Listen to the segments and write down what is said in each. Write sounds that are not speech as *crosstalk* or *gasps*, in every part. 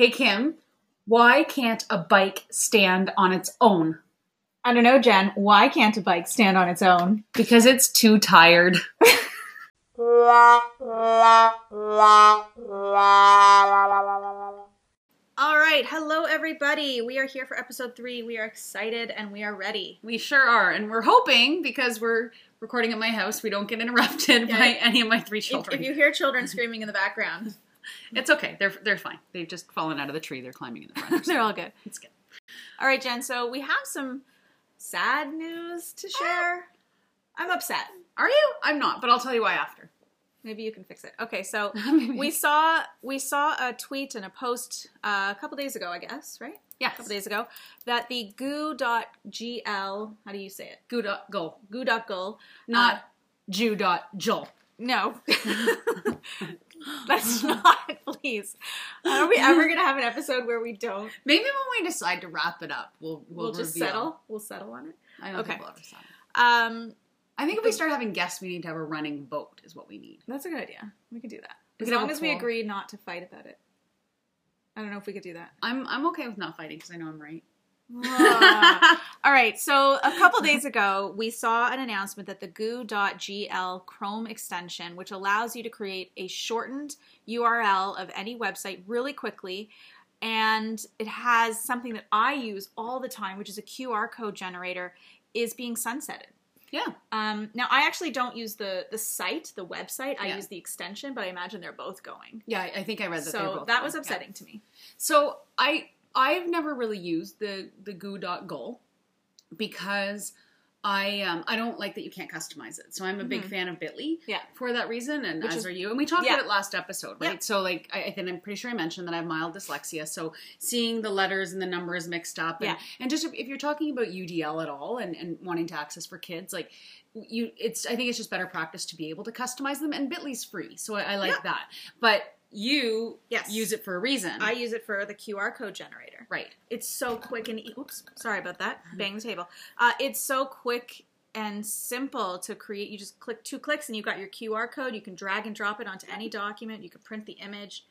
Hey Kim, why can't a bike stand on its own? I don't know, Jen. Why can't a bike stand on its own? Because it's too tired. *laughs* All right. Hello, everybody. We are here for episode three. We are excited and we are ready. We sure are, and we're hoping because we're recording at my house, we don't get interrupted Yeah. by any of my three If, children. if you hear children screaming in the background, It's okay. They're they're fine. They've just fallen out of the tree. They're climbing in the front. *laughs* they're all good. It's good. All right, Jen. So we have some sad news to share. I'm upset. Are you? I'm not, but I'll tell you why after. Maybe you can fix it. Okay, so *laughs* we saw we saw a tweet and a post uh, a couple days ago, I guess, right? yes. A couple days ago, that the goo.gl, how do you say it? Go dot go. Goo.gul. Not Uh, Jew dot Joel. no. *laughs* *gasps* That's *laughs* not, please. Are we ever going to have an episode where we don't? Maybe when we decide to wrap it up, we'll We'll, we'll, just settle. We'll settle on it. I don't Okay. think we'll ever settle. Um, I think if we start having guests, we need to have a running vote. Is what we need. that's a good idea. We can do that. We As long as we agree not to fight about it. I don't know if we could do that. I'm I'm okay with not fighting because I know I'm right. All right, so a couple days ago, we saw an announcement that the goo.gl Chrome extension, which allows you to create a shortened URL of any website really quickly, and it has something that I use all the time, which is a QR code generator, is being sunsetted. yeah. Um, now, I actually don't use the the site, the website. I Yeah. use the extension, but I imagine they're both going. Yeah, I think I read that. So that gone. was Yeah. upsetting to me. So I I've never really used the the goo.goal because I um I don't like that you can't customize it. So I'm a big Mhm. fan of Bitly Yeah. for that reason, and Which as is- are you. And we talked Yeah. about it last episode, right? Yeah. So like I, I think I'm pretty sure I mentioned that I have mild dyslexia, so seeing the letters and the numbers mixed up, and, Yeah. and just if, if you're talking about UDL at all and, and wanting to access for kids, like you, it's I think it's just better practice to be able to customize them, and Bitly's free, so I, I like Yeah. that. But you Yes. use it for a reason, I use it for the QR code generator. right? It's so quick and e- oops, sorry about that. Bang the table. Uh, it's so quick and simple to create. You just click two clicks and you've got your QR code. You can drag and drop it onto any document. You can print the image.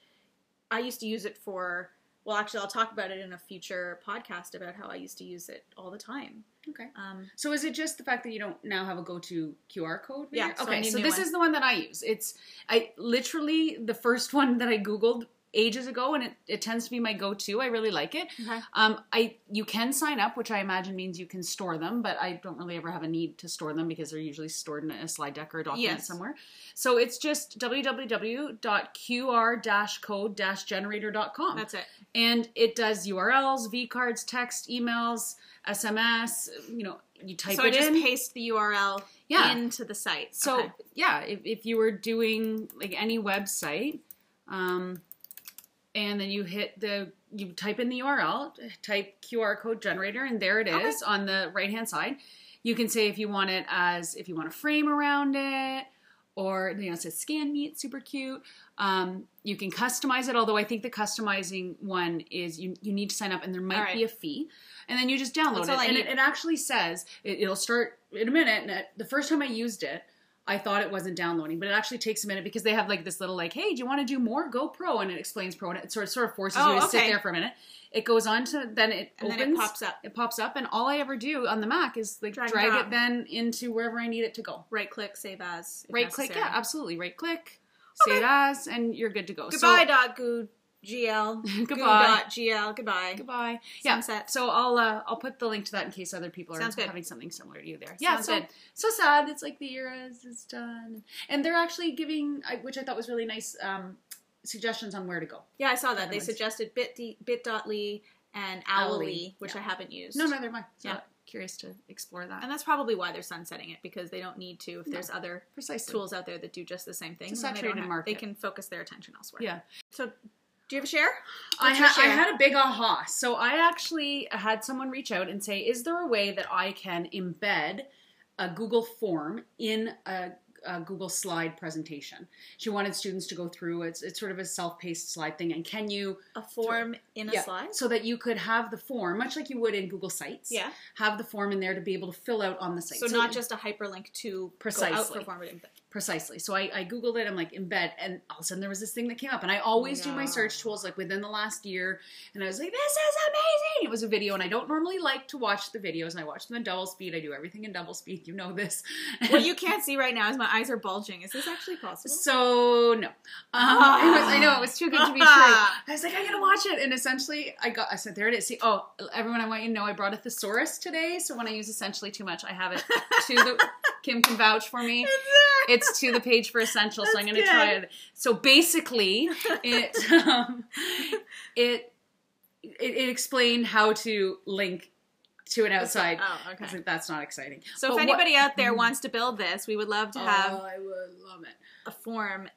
I used to use it for. Well, actually, I'll talk about it in a future podcast about how I used to use it all the time. Okay. Um, So is it just the fact that you don't now have a go-to QR code? Yeah, reader? so okay. need So this one. is the one that I use. It's I literally the first *laughs* one that I googled ages ago, and it, it tends to be my go-to. I really like it. Okay. Um, I you can sign up, which I imagine means you can store them, but I don't really ever have a need to store them because they're usually stored in a slide deck or a document Yes. somewhere. So it's just www.qr-code-generator.com that's it. and it does URLs, V cards, text, emails, SMS. You know, you type in. So I just in. paste the URL Yeah. into the site. so Okay. yeah, if, if you were doing like any website, um, and then you hit the you type in the URL, type QR code generator, and there it is on the right hand side. You can say if you want it as if you want a frame around it, or you know it says scan me, it's super cute. Um, you can customize it, although I think the customizing one is you you need to sign up, and there might right. be a fee, and then you just download That's it, and it, it actually says it, it'll start in a minute. And the first time I used it. I thought it wasn't downloading, but it actually takes a minute because they have like this little like, hey, do you want to do more? Go Pro, and it explains Pro, and it sort of sort of forces Oh, you to sit there for a minute. It goes on to then it And opens, then it pops up. It pops up, and all I ever do on the Mac is like Drag drag, it then into wherever I need it to go. Right click, save as. Right click, yeah, absolutely. Right click, save as, and you're good to go. Goodbye, So, dot goo gl. *laughs* Goodbye. Gl. Goodbye. goodbye. Yeah. Sunset. So I'll uh, I'll put the link to that in case other people are Sounds good. having something similar to you there. Yeah. Sounds so good. so sad. It's like the era is, is done, and they're actually giving, which I thought was really nice, um, suggestions on where to go. Yeah, I saw that. They suggested bit bit.ly and Ow.ly, which yeah. I haven't used. No, neither I. So Yeah. curious to explore that. And that's probably why they're sunsetting it because they don't need to. If No. there's other Precisely. tools out there that do just the same thing, It's a then they, saturated market. they can focus their attention elsewhere. Yeah. So, do you have a share? I, ha- I had a big aha. So I actually had someone reach out and say, "Is there a way that I can embed a Google form in a, a Google slide presentation. She wanted students to go through it's it's sort of a self-paced slide thing. And can you A form in a yeah, slide. so that you could have the form, much like you would in Google Sites. Yeah. Have the form in there to be able to fill out on the site. So, not just a hyperlink to Precisely. Precisely. So I, I Googled it. I'm like, embed. And all of a sudden there was this thing that came up. And I always do my search tools like within the last year. And I was like, this is amazing. It was a video. And I don't normally like to watch the videos. And I watch them in double speed. I do everything in double speed. You know this. What you *laughs* can't see right now is my eyes are bulging. Is this actually possible? So no, um, it was. I know it was too good to be *laughs* true. I was like, I gotta watch it, and essentially, I got. I said, there it is. See, oh, everyone, I want you to know, I brought a thesaurus today. So when I use essentially too much, I have it to the. *laughs* Kim can vouch for me. It's to the page for essential, so I'm gonna try it. So basically, it um, it, it it explained how to link to an outside. Oh, okay. like, that's not exciting. So But if what- anybody out there Mm. wants to build this, we would love to have oh, I would love it. a form,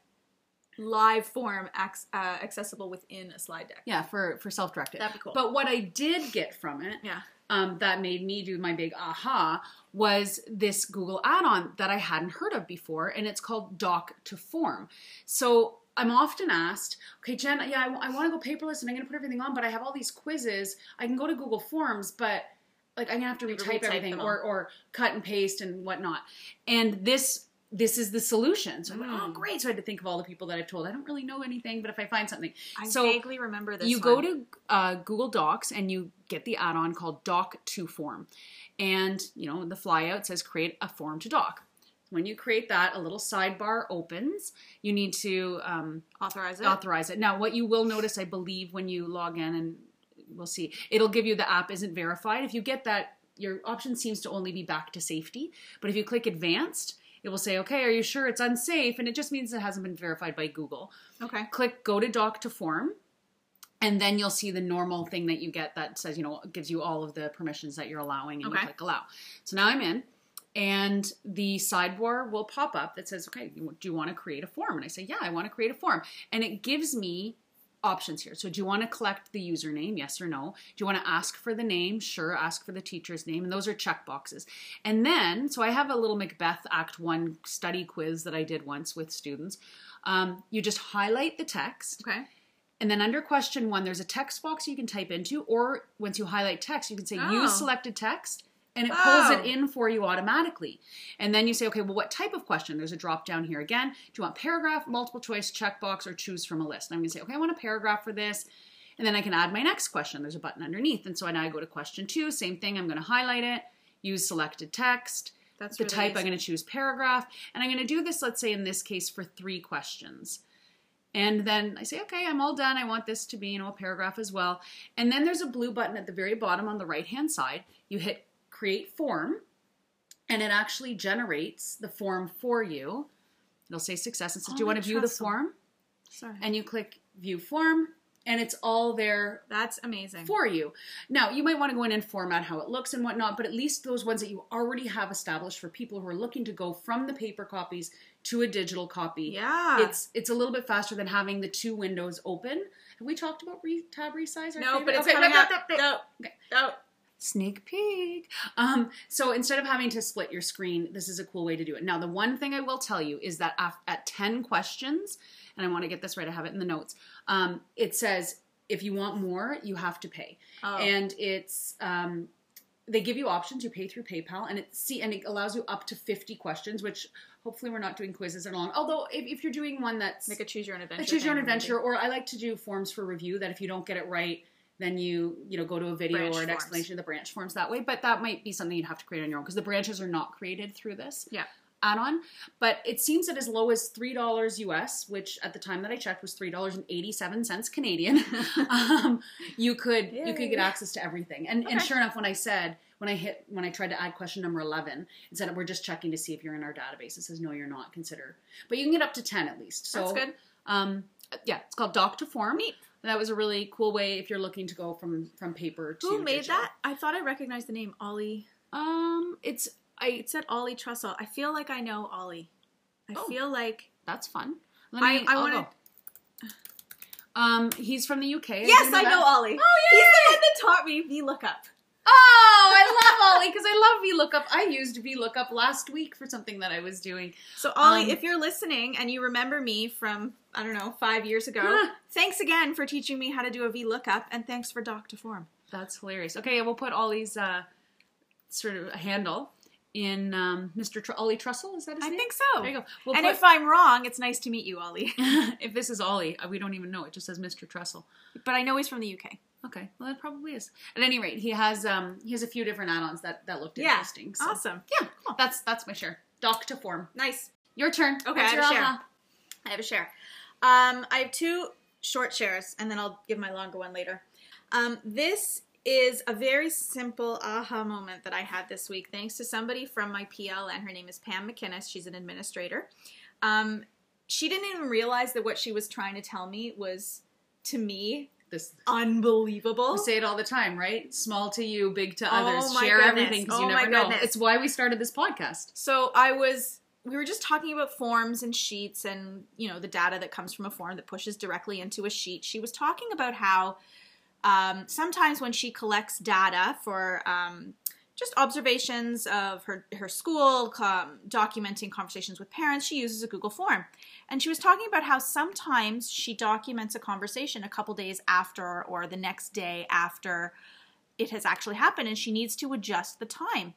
live form, ac- uh, accessible within a slide deck. Yeah, for for self directed. That'd be cool. But what I did get from it, Yeah. um, that made me do my big aha, was this Google add-on that I hadn't heard of before, and it's called Doc to Form. So I'm often asked, okay, Jen, yeah, I, want to go paperless and I'm going to put everything on, but I have all these quizzes. I can go to Google Forms, but like I'm gonna have to have to retype retype everything or or cut and paste and whatnot. And this this is the solution. So I went, oh Mm. great. So I had to think of all the people that I've told. I don't really know anything, but if I find something, I So, vaguely remember this. you one. go to uh, Google Docs and you get the add-on called Doc to Form, and you know the flyout says create a form to doc. When you create that, a little sidebar opens. You need to um, authorize it. authorize it. Now, what you will notice, I believe, when you log in, and we'll see, it'll give you the app isn't verified. If you get that, your option seems to only be back to safety. But if you click advanced, it will say, okay, are you sure it's unsafe? And it just means it hasn't been verified by Google okay. click go to doc to form and then you'll see the normal thing that you get that says you know gives you all of the permissions that you're allowing and Okay. you click allow so now i'm in and the sidebar will pop up that says okay do you want to create a form? And i say yeah i want to create a form. And it gives me options here. So do you want to collect the username yes or no? Do you want to ask for the name? Sure ask for the teacher's name and those are check boxes. And then so i have a little macbeth act one study quiz that i did once with students. Um, you just highlight the text. Okay. and then under question one, there's a text box you can type into, or once you highlight text, you can say use Oh. selected text, and it pulls Oh. it in for you automatically. And then you say, okay, well, what type of question? There's a drop down here again. Do you want paragraph, multiple choice, checkbox, or choose from a list? And I'm going to say, okay, I want a paragraph for this. And then I can add my next question. There's a button underneath. And so now I go to question two, same thing. I'm going to highlight it, use selected text, That's the really type, easy. I'm going to choose paragraph, and I'm going to do this, let's say in this case, for three questions. And then I say, okay, I'm all done. I want this to be, you know, a paragraph as well. And then there's a blue button at the very bottom on the right hand side. You hit create form, and it actually generates the form for you. It'll say success. It says, Oh, do you want to view the form? Sorry. And you click view form, and it's all there That's amazing. for you. Now, you might want to go in and format how it looks and whatnot, but at least those ones that you already have established for people who are looking to go from the paper copies to a digital copy. yeah. It's it's a little bit faster than having the two windows open. Have we talked about re- tab resize? no, favorite? but it's Okay, coming no, up. no, no. No, Okay. no. Sneak peek. Um, so instead of having to split your screen, this is a cool way to do it. Now, the one thing I will tell you is that af- at 10 questions, and I want to get this right, I have it in the notes, um, it says if you want more, you have to pay. Oh. And it's, um, they give you options. You pay through PayPal, and it see and it allows you up to fifty questions. Which hopefully we're not doing quizzes that long. Although if, if you're doing one that's Make a choose your own adventure. a choose your own maybe. adventure, or I like to do forms for review. That if you don't get it right, then you you know go to a video Branch or an forms. explanation of the branch forms that way. But that might be something you'd have to create on your own because the branches are not created through this Yeah. add-on. But it seems that as low as three dollars US, which at the time that I checked was three dollars and eighty-seven cents Canadian, *laughs* um, you could you could get access to everything. And and sure enough, when I said when I hit when I tried to add question number eleven, it said we're just checking to see if you're in our database. It says no, you're not. Consider, but you can get up to ten at least. So That's good. Um, yeah, it's called Doc to Form. Neat. That was a really cool way if you're looking to go from from paper to Who made digital. that? I thought I recognized the name Ollie. Um, it's I. It said Ollie Trussell. I feel like I know Ollie. I Oh. feel like That's fun. Let I- me. I I'll wanna- Um, he's from the UK. yes, didn't I know that. Ollie. Oh, yeah, He's the one that taught me VLOOKUP. Oh, I love Ollie because I love VLOOKUP. I used VLOOKUP last week for something that I was doing. So, Ollie, Um, if you're listening and you remember me from, I don't know, five years ago, thanks again for teaching me how to do a VLOOKUP, and thanks for Doc to Form. That's hilarious. Okay, we'll put Ollie's uh, sort of a handle in um, Mr. Tr- Ollie Trussell. Is that his I name? think so. There you go. We'll and put- if I'm wrong, it's nice to meet you, Ollie. *laughs* if this is Ollie, uh, we don't even know. It just says Mr. Trussell. but I know he's from the UK. Okay, well that probably is. At any rate, he has um he has a few different add-ons that that looked Yeah. interesting. So. Awesome. Yeah, that's that's my share. Doc to form. Nice. Your turn. Okay, What's I have a share. I have a share. Um, I have two short shares, and then I'll give my longer one later. Um, this is a very simple aha moment that I had this week, thanks to somebody from my PLN. Her name is Pam McInnes. She's an administrator. Um, she didn't even realize that what she was trying to tell me was, to me, This unbelievable. we say it all the time, right? Small to you, big to Oh others. my Share goodness. everything because you Oh my never know. goodness. It's why we started this podcast. So I was we were just talking about forms and sheets and you know the data that comes from a form that pushes directly into a sheet. She was talking about how um, sometimes when she collects data for um, just observations of her her school, um, documenting conversations with parents, she uses a Google form. And she was talking about how sometimes she documents a conversation a couple days after or the next day after it has actually happened, and she needs to adjust the time.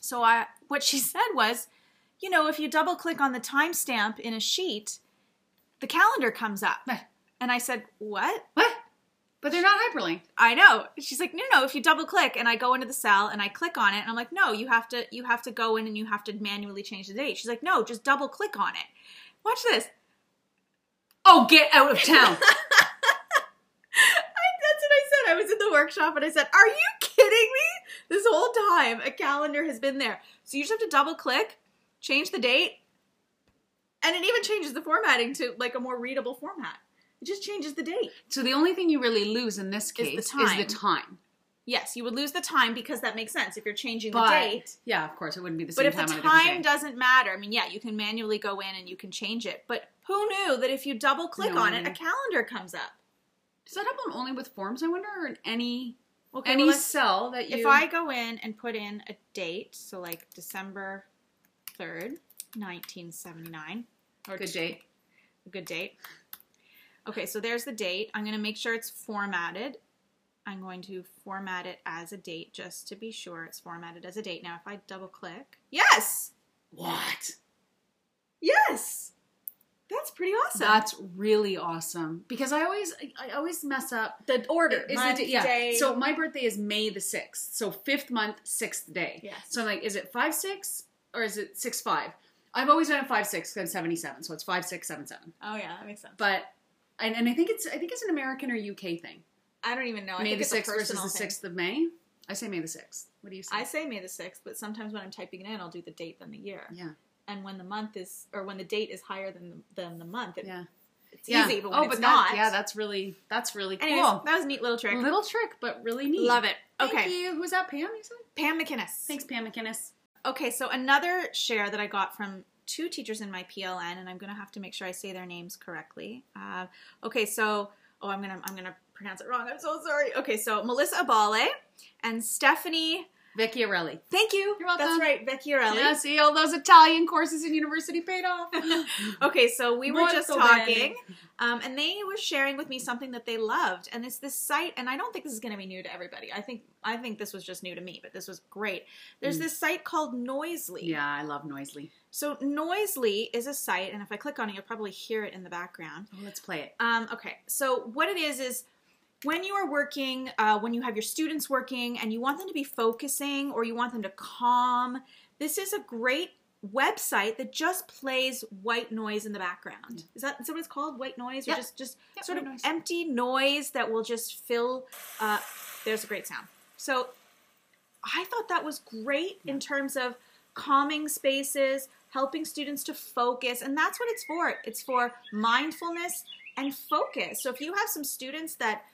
So I, what she *laughs* said was, you know, if you double click on the timestamp in a sheet, the calendar comes up. Eh. And I said, what? What? But they're not hyperlinked. I know. She's like, no, no. If you double click and I go into the cell and I click on it, and I'm like, no, you have to, you have to go in and you have to manually change the date. She's like, no, just double click on it. Watch this. Oh, get out of town. *laughs* I, that's what I said. I was in the workshop and I said, Are you kidding me? This whole time, a calendar has been there. So you just have to double click, change the date, and it even changes the formatting to like a more readable format. It just changes the date. so the only thing you really lose in this case is time. the time. Yes, you would lose the time because that makes sense if you're changing the date. yeah, of course, it wouldn't be the But same if time the on a different time doesn't matter, I mean, yeah, you can manually go in and you can change it. But who knew that if you double click No on it, a calendar comes up? Does that happen only with forms? I wonder, or in any Okay, any well, cell that you? If I go in and put in a date, so like December 3rd, 1979, or good date. a good date. Okay, so there's the date. I'm going to make sure it's formatted. I'm going to format it as a date just to be sure it's formatted as a date. Now, if I double click, yes, What? yes, that's pretty awesome. That's really awesome because I always I always mess up. the order, Isn't month, it? Yeah. day. So my birthday is May the sixth. So fifth month, sixth day. Yes. So I'm like, is it five six or is it six five? I've always done five six because I'm seventy seven, so it's five six seven seven. oh yeah, that makes sense. But and, and I think it's I think it's an American or UK thing. I don't even know. I May think the sixth versus the sixth of May. I say May the sixth. What do you say? I say May the 6th, but sometimes when I'm typing it in, I'll do the date then the year. yeah. And when the month is, or when the date is higher than the, than the month, it, Yeah. it's yeah. easy, but when oh, it's but not. That, yeah, that's really that's really cool. Anyways, that was a neat little trick. Little trick, but really neat. Love it. Thank Okay. you. Who's that? Pam? You said. Pam McInnes. Thanks, Pam McInnes. Okay, so another share that I got from two teachers in my PLN, and I'm gonna have to make sure I say their names correctly. Uh, okay, so oh, I'm gonna I'm gonna pronounce it wrong. I'm so sorry. Okay, so Melissa Abale and Stephanie. Vecchiarelli. Thank you. You're welcome. That's right, Vecchiarelli. Yeah, see all those Italian courses in university paid off. *laughs* Okay, so we were just talking, um, and they were sharing with me something that they loved, and it's this site. And I don't think this is going to be new to everybody. I think I think this was just new to me, but this was great. There's Mm. this site called Noisli. yeah, I love Noisli. So Noisli is a site, and if I click on it, you'll probably hear it in the background. Oh, let's play it. Um, okay, so what it is is when you are working, uh, when you have your students working, and you want them to be focusing or you want them to calm, this is a great website that just plays white noise in the background. Is that is that what it's called? White noise, or Yeah. just just Yeah, sort of noise. empty noise that will just fill. Uh, there's a great sound. So I thought that was great in terms of calming spaces, helping students to focus, and that's what it's for. It's for mindfulness and focus. So if you have some students that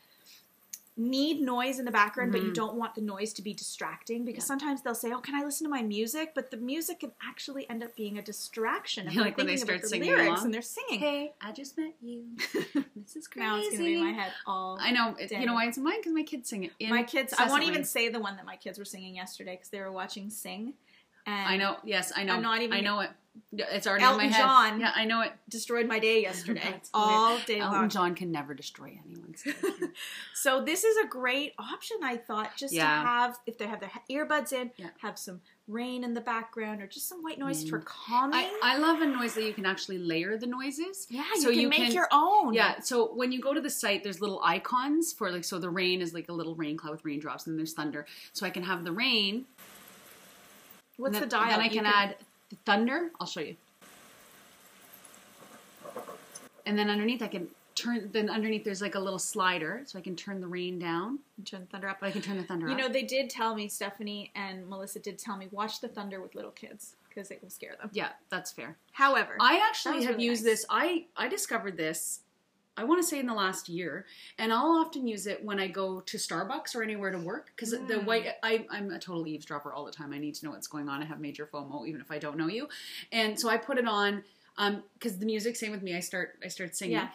need noise in the background, but you Mhm. don't want the noise to be distracting because Yeah. sometimes they'll say, "Oh, can I listen to my music?" But the music can actually end up being a distraction. if Yeah, like when they start the singing lyrics along. and they're singing. Hey, I just met you. *laughs* This is crazy. Now it's gonna be in my head all. I know. It, you know why it's mine? Because my kids sing it. my kids. I won't even say the one that my kids were singing yesterday because they were watching Sing. And I know. Yes, I know. I'm not even- I know it. It's already Elton in my head. John. Yeah, I know it. destroyed my day yesterday all day Elton long. John can never destroy anyone's *laughs* day. *laughs* So this is a great option, I thought, just Yeah. to have if they have their earbuds in, Yeah. have some rain in the background or just some white noise Mm. for calming. I, I love a noise that you can actually layer the noises. yeah, so you can you make can- your own. Yeah, so when you go to the site, there's little icons for like, so the rain is like a little rain cloud with raindrops, and there's thunder. So I can have the rain. What's and the dial? Then I You can, add the thunder. I'll show you. And then underneath, I can turn. Then underneath, there's like a little slider, so I can turn the rain down, turn the thunder up. but I can turn the thunder up. You up. know, they did tell me, Stephanie and Melissa did tell me, watch the thunder with little kids because it will scare them. yeah, that's fair. However, I actually have really used nice. this. I I discovered this. I want to say in the last year, and I'll often use it when I go to Starbucks or anywhere to work because the Mm. white. I, I'm a total eavesdropper all the time. I need to know what's going on. I have major FOMO even if I don't know you, and so I put it on because the music. Same with me. I start I start singing. Yeah.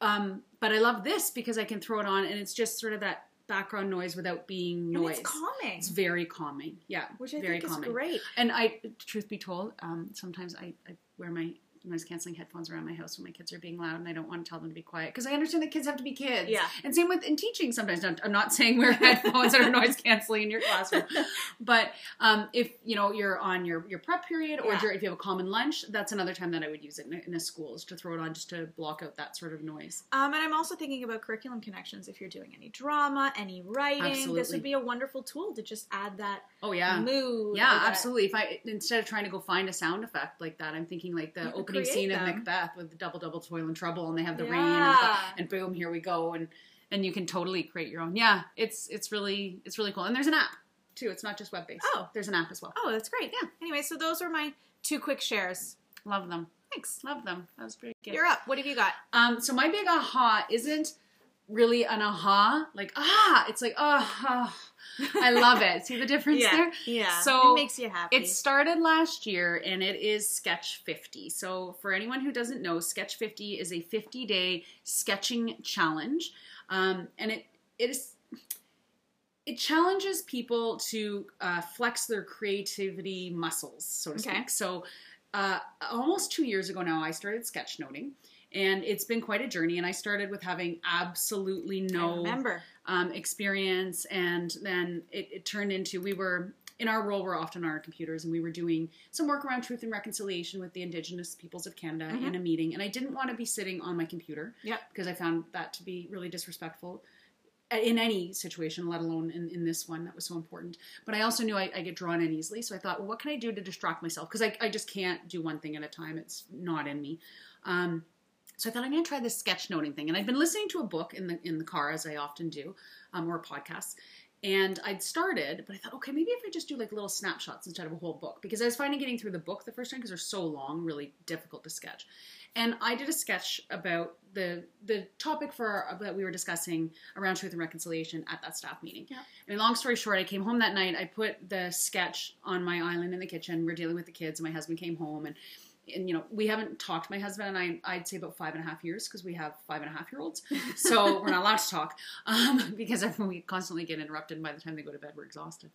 Um, but I love this because I can throw it on, and it's just sort of that background noise without being and noise. it's calming, It's very calming. Yeah, which I very think calming. is great. And I, truth be told, um, sometimes I, I wear my noise canceling headphones around my house when my kids are being loud, and I don't want to tell them to be quiet because I understand that kids have to be kids. Yeah. And same with in teaching. Sometimes I'm I'm not saying wear *laughs* headphones that are noise canceling in your classroom, but um, if you know you're on your your prep period or Yeah. if you have a common lunch, that's another time that I would use it in a, in a school is to throw it on just to block out that sort of noise. Um, and I'm also thinking about curriculum connections. If you're doing any drama, any writing, this would be a wonderful tool to just add that Oh yeah. mood. Yeah, that- absolutely. If I instead of trying to go find a sound effect like that, I'm thinking like the opening scene of. Macbeth with the double double toil and trouble, and they have the rain, and, Yeah. and boom, here we go, and and you can totally create your own. Yeah, it's it's really it's really cool, and there's an app too. It's not just web based. Oh. there's an app as well. Oh, that's great. Yeah. Anyway, so those are my two quick shares. Love them, Thanks. love them. That was pretty good. You're up. What have you got? Um, so my big aha isn't really an aha, like ah, it's like oh, oh. I love it. See the *laughs* difference there? Yeah. So, it makes you happy. It started last year and it is Sketch 50. So, for anyone who doesn't know, Sketch 50 is a 50 day sketching challenge. Um, and it, it is. It challenges people to uh, flex their creativity muscles, so to Okay. speak. So, uh, almost two years ago now, I started sketchnoting, and it's been quite a journey. And I started with having absolutely no um, experience, and then it, it turned into we were in our role we're often on our computers, and we were doing some work around truth and reconciliation with the Indigenous peoples of Canada Mhm. in a meeting, and I didn't want to be sitting on my computer Yep. because I found that to be really disrespectful uh, in any situation, let alone in, in this one that was so important. But I also knew I, I get drawn in easily, so I thought, well, what can I do to distract myself? Because I, I just can't do one thing at a time; it's not in me. Um, so I thought I'm going to try this sketchnoting thing, and I'd been listening to a book in the in the car as I often do, um, or podcast, And I'd started, but I thought, okay, maybe if I just do like little snapshots instead of a whole book, because I was finding getting through the book the first time because they're so long, really difficult to sketch. And I did a sketch about the the topic for our, that we were discussing around truth and reconciliation at that staff meeting. Yeah. I mean, long story short, I came home that night. I put the sketch on my island in the kitchen. We're dealing with the kids, and my husband came home, and and you know we haven't talked. My husband and I, I'd say about five and a half years because we have five and a half year olds, so *laughs* we're not allowed to talk um, *laughs* because we constantly get interrupted. And by the time they go to bed, we're exhausted.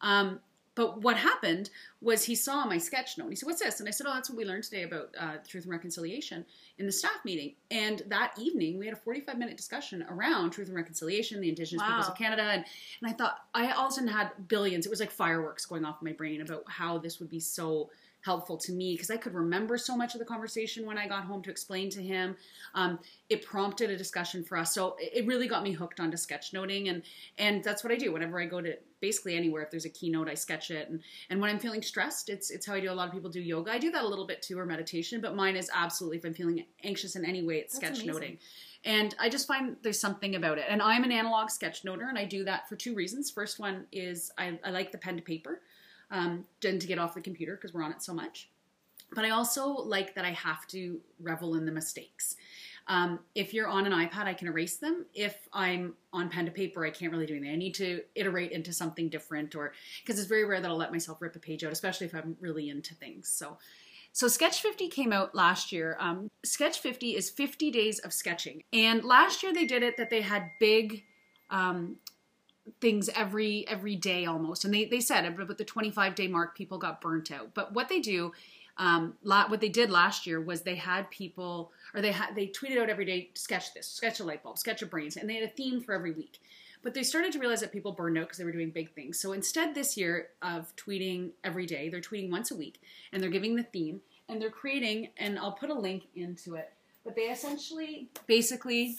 Um, but what happened was he saw my sketch note. And he said, "What's this?" And I said, "Oh, that's what we learned today about uh, truth and reconciliation in the staff meeting." And that evening, we had a forty-five minute discussion around truth and reconciliation, the Indigenous peoples of Canada, and and I thought I all of a sudden had billions. It was like fireworks going off in my brain about how this would be so helpful to me because I could remember so much of the conversation when I got home to explain to him. Um, it prompted a discussion for us, so it really got me hooked onto sketchnoting, and and that's what I do whenever I go to basically anywhere. If there's a keynote, I sketch it, and and when I'm feeling stressed, it's it's how I do. A lot of people do yoga. I do that a little bit too, or meditation, but mine is absolutely if I'm feeling anxious in any way, it's That's sketchnoting. amazing. And I just find there's something about it. And I'm an analog sketchnoter, and I do that for two reasons. First one is I, I like the pen to paper, um, to get off the computer because we're on it so much. But I also like that I have to revel in the mistakes. Um, if you're on an iPad, I can erase them. If I'm on pen to paper, I can't really do anything. I need to iterate into something different, or because it's very rare that I'll let myself rip a page out, especially if I'm really into things. So, so Sketch 50 came out last year. Um, Sketch 50 is 50 days of sketching, and last year they did it that they had big. Um, things every every day almost. And they, they said about the 25 day mark people got burnt out. But what they do um, what they did last year was they had people or they had they tweeted out every day sketch this sketch a light bulb sketch a brains. And they had a theme for every week. But they started to realize that people burned out because they were doing big things. So instead this year of tweeting every day they're tweeting once a week and they're giving the theme and they're creating and i'll put a link into it. But they essentially basically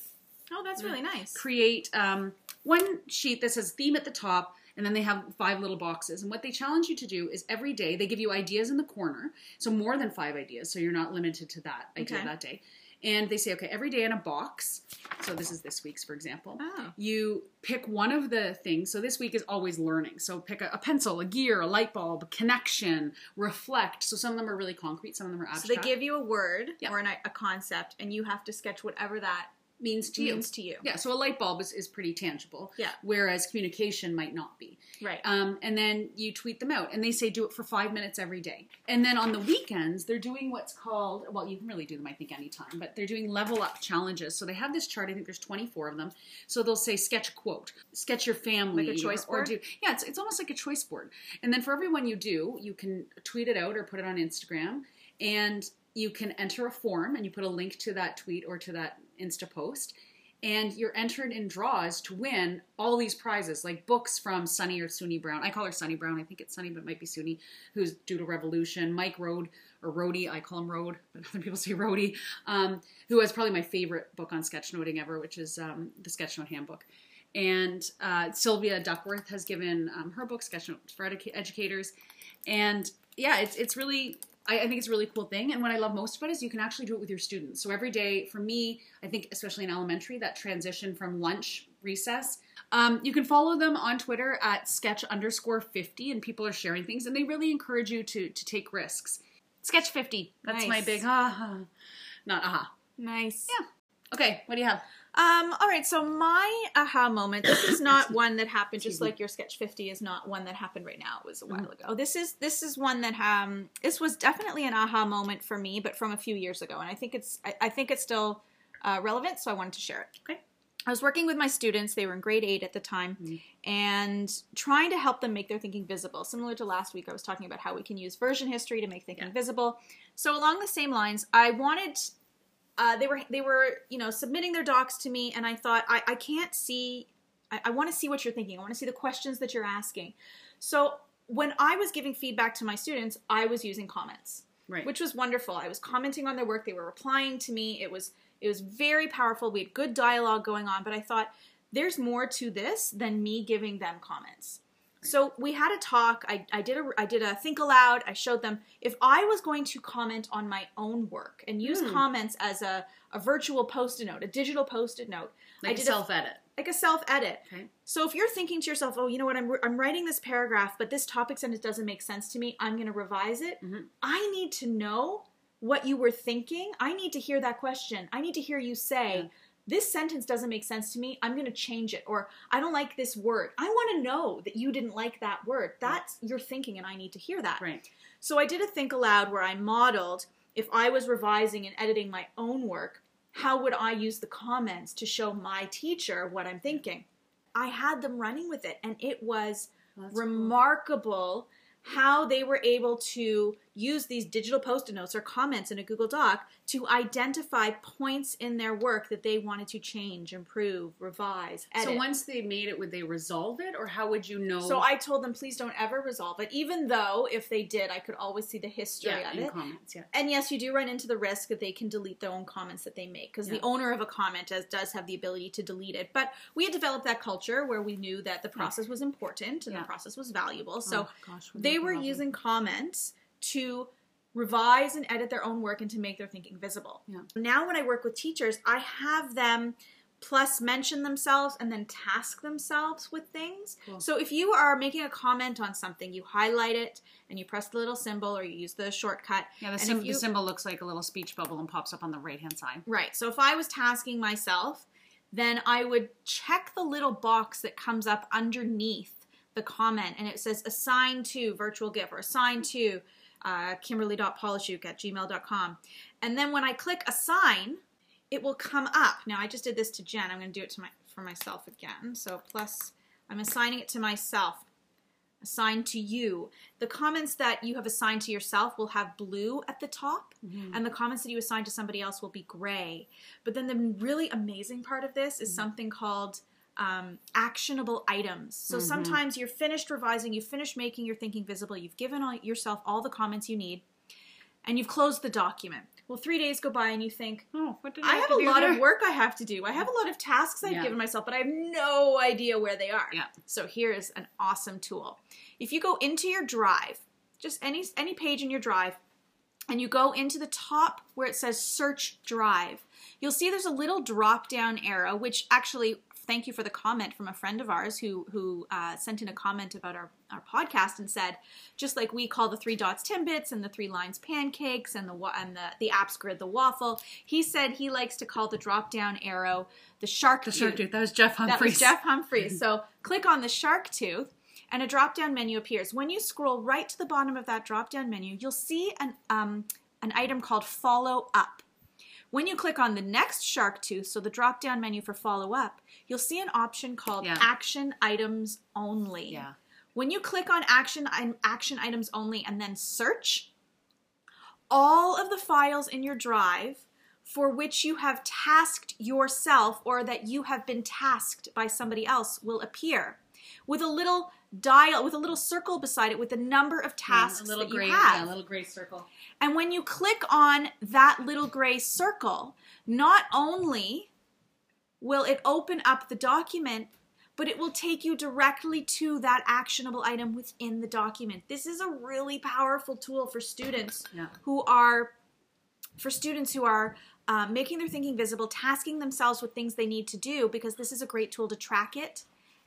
oh that's really nice. Create um, one sheet that says theme at the top and then they have five little boxes. And what they challenge you to do is every day they give you ideas in the corner, so more than five ideas, so you're not limited to that idea Okay. that day. And they say, okay, every day in a box. So this is this week's, for example. Oh. You pick one of the things. So this week is always learning. So pick a, a pencil, a gear, a light bulb, connection, reflect. So some of them are really concrete, some of them are abstract. So they give you a word Yeah. or an, a concept, and you have to sketch whatever that means to you. means to you. Yeah, so a light bulb is, is pretty tangible. Yeah. Whereas communication might not be. Right. Um, and then you tweet them out, and they say do it for five minutes every day. And then on the weekends, they're doing what's called well, you can really do them, I think, anytime, but they're doing level up challenges. So they have this chart. I think there's 24 of them. So they'll say sketch a quote, sketch your family, Like a choice or, or board? do yeah, it's it's almost like a choice board. And then for every one you do, you can tweet it out or put it on Instagram, and you can enter a form, and you put a link to that tweet or to that Insta post and you're entered in draws to win all these prizes, like books from Sunny or Suni Brown. I call her Sunny Brown. I think it's Sunny, but it might be Suni, who's Doodle Revolution. Mike Road or Rody, I call him Road, but *laughs* other people say Rody, um, who has probably my favorite book on sketchnoting ever, which is um, the Sketchnote Handbook. And uh, Sylvia Duckworth has given um, her book, Sketchnotes for Educa- Educators. And yeah, it's, it's really I, I think it's a really cool thing. And what I love most about it is you can actually do it with your students. So every day, for me, I think especially in elementary, that transition from lunch recess. Um, you can follow them on Twitter at sketch underscore 50, and people are sharing things, and they really encourage you to to take risks. Sketch 50. That's my Nice. big aha. Not aha. Nice. Yeah. Okay, what do you have? Um, all right, so my aha moment, this is not *coughs* one that happened just like your sketch 50 is not one that happened right now. It was a while ago. This is this is one that um this was definitely an aha moment for me, but from a few years ago. And I think it's I, I think it's still uh, relevant, so I wanted to share it. Okay. I was working with my students, they were in grade eight at the time, and trying to help them make their thinking visible. Similar to last week, I was talking about how we can use version history to make thinking Yeah. visible. So along the same lines, I wanted uh, they were they were you know submitting their docs to me and i thought i, I can't see i, I want to see what you're thinking. I want to see the questions that you're asking. So when i was giving feedback to my students i was using comments Right. which was wonderful. I was commenting on their work. They were replying to me. It was it was very powerful. We had good dialogue going on but i thought there's more to this than me giving them comments so we had a talk. I, I did a I did a think aloud. I showed them if I was going to comment on my own work and use Hmm. comments as a, a virtual post-it note, a digital post-it note, I like did a- self edit. like a self-edit. Okay. So if you're thinking to yourself, oh, you know what, I'm, I'm writing this paragraph, but this topic sentence doesn't make sense to me, I'm going to revise it. Mhm. I need to know what you were thinking. I need to hear that question. I need to hear you say, Yeah. This sentence doesn't make sense to me. I'm going to change it. Or I don't like this word. I want to know that you didn't like that word. That's your thinking, and I need to hear that. Right. So I did a think aloud where I modeled if I was revising and editing my own work, how would I use the comments to show my teacher what I'm thinking? I had them running with it, and it was that's cool. remarkable how they were able to use these digital post-it notes or comments in a Google Doc to identify points in their work that they wanted to change, improve, revise, edit. So once they made it, would they resolve it, or how would you know? So I told them, please don't ever resolve it, even though if they did, I could always see the history yeah, of in it. comments, yeah. And yes, you do run into the risk that they can delete their own comments that they make because Yeah. the owner of a comment does, does have the ability to delete it. But we had developed that culture where we knew that the process was important and the process was valuable. Oh so Oh, gosh, we they were using comments to revise and edit their own work and to make their thinking visible. Yeah. Now, when I work with teachers, I have them plus mention themselves and then task themselves with things. Cool. So if you are making a comment on something, you highlight it and you press the little symbol or you use the shortcut. Yeah, the, sim- you- the symbol looks like a little speech bubble and pops up on the right hand side. Right. So if I was tasking myself, then I would check the little box that comes up underneath the comment and it says assign to virtual gift or assign to uh, kimberly.pollishuke at gmail.com. And then when I click assign, it will come up. Now I just did this to Jen. I'm going to do it to my for myself again. So plus I'm assigning it to myself. Assigned to you. The comments that you have assigned to yourself will have blue at the top, and the comments that you assign to somebody else will be gray. But then the really amazing part of this is something called um, actionable items. So sometimes you're finished revising, you've finished making your thinking visible, you've given all, yourself all the comments you need, and you've closed the document. Well, three days go by and you think, Oh, what did I have to a lot there? of work I have to do. I have a lot of tasks I've Yeah. given myself, but I have no idea where they are. Yeah. So here is an awesome tool. If you go into your drive, just any any page in your drive, and you go into the top where it says search drive, you'll see there's a little drop down arrow, which actually thank you for the comment from a friend of ours who who uh, sent in a comment about our, our podcast and said just like we call the three dots timbits and the three lines pancakes and the and the the apps grid the waffle he said he likes to call the drop down arrow the shark The shark tooth. That was Jeff Humphreys. That was Jeff Humphreys. *laughs* So click on the shark tooth and a drop down menu appears. When you scroll right to the bottom of that drop down menu, you'll see an, um, an item called follow up. When you click on the next shark tooth, so the drop down menu for follow up, you'll see an option called Yeah. action items only. Yeah. When you click on action action items only and then search, all of the files in your drive for which you have tasked yourself or that you have been tasked by somebody else will appear with a little dial with a little circle beside it with the number of tasks a little that gray, you have. yeah, a little gray circle. And when you click on that little gray circle, not only will it open up the document, but it will take you directly to that actionable item within the document. This is a really powerful tool for students Yeah. who are for students who are uh, making their thinking visible, tasking themselves with things they need to do, because this is a great tool to track it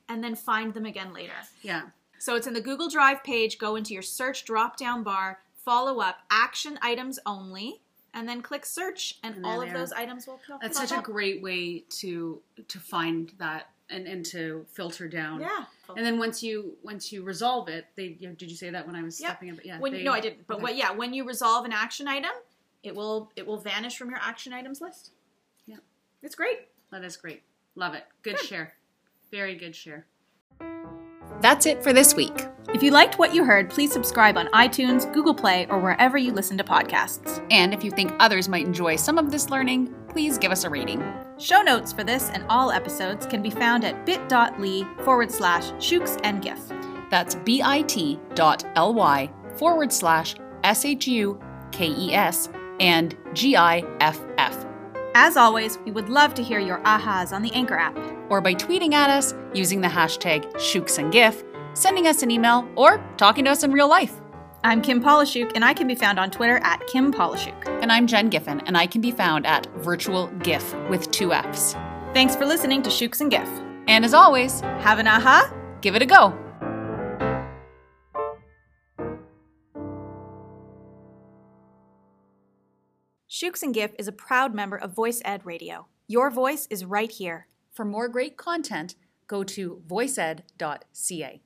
and then find them again later. Yeah. So it's in the Google Drive page. Go into your search drop down bar, follow up action items only, and then click search, and, And all of those items will pop That's pop such a great way to to find that and, and to filter down. yeah. And then once you once you resolve it, they you know, did you say that when I was Yep. stepping up? Yeah. When they- no, I didn't. But okay. what? Yeah, when you resolve an action item, it will it will vanish from your action items list. Yeah. it's great. That is great. Love it. Good Good. share. Very good share. That's it for this week. If you liked what you heard, please subscribe on iTunes, Google Play, or wherever you listen to podcasts. And if you think others might enjoy some of this learning, please give us a rating. Show notes for this and all episodes can be found at bit.ly forward slash shukes and giff. That's bit.ly forward slash S H U K E S and G I F F. As always, we would love to hear your ahas on the Anchor app. Or by tweeting at us using the hashtag ShukesandGiff, sending us an email, or talking to us in real life. I'm Kim Pollishuke, and I can be found on Twitter at Kim Pollishuke. And I'm Jen Giffen, and I can be found at Virtual Giff with two F's. Thanks for listening to Shukes and Giff. And as always, Have an aha? give it a go. Shukes and Giff is a proud member of voicEd Radio. Your voice is right here. For more great content, go to voiced.ca.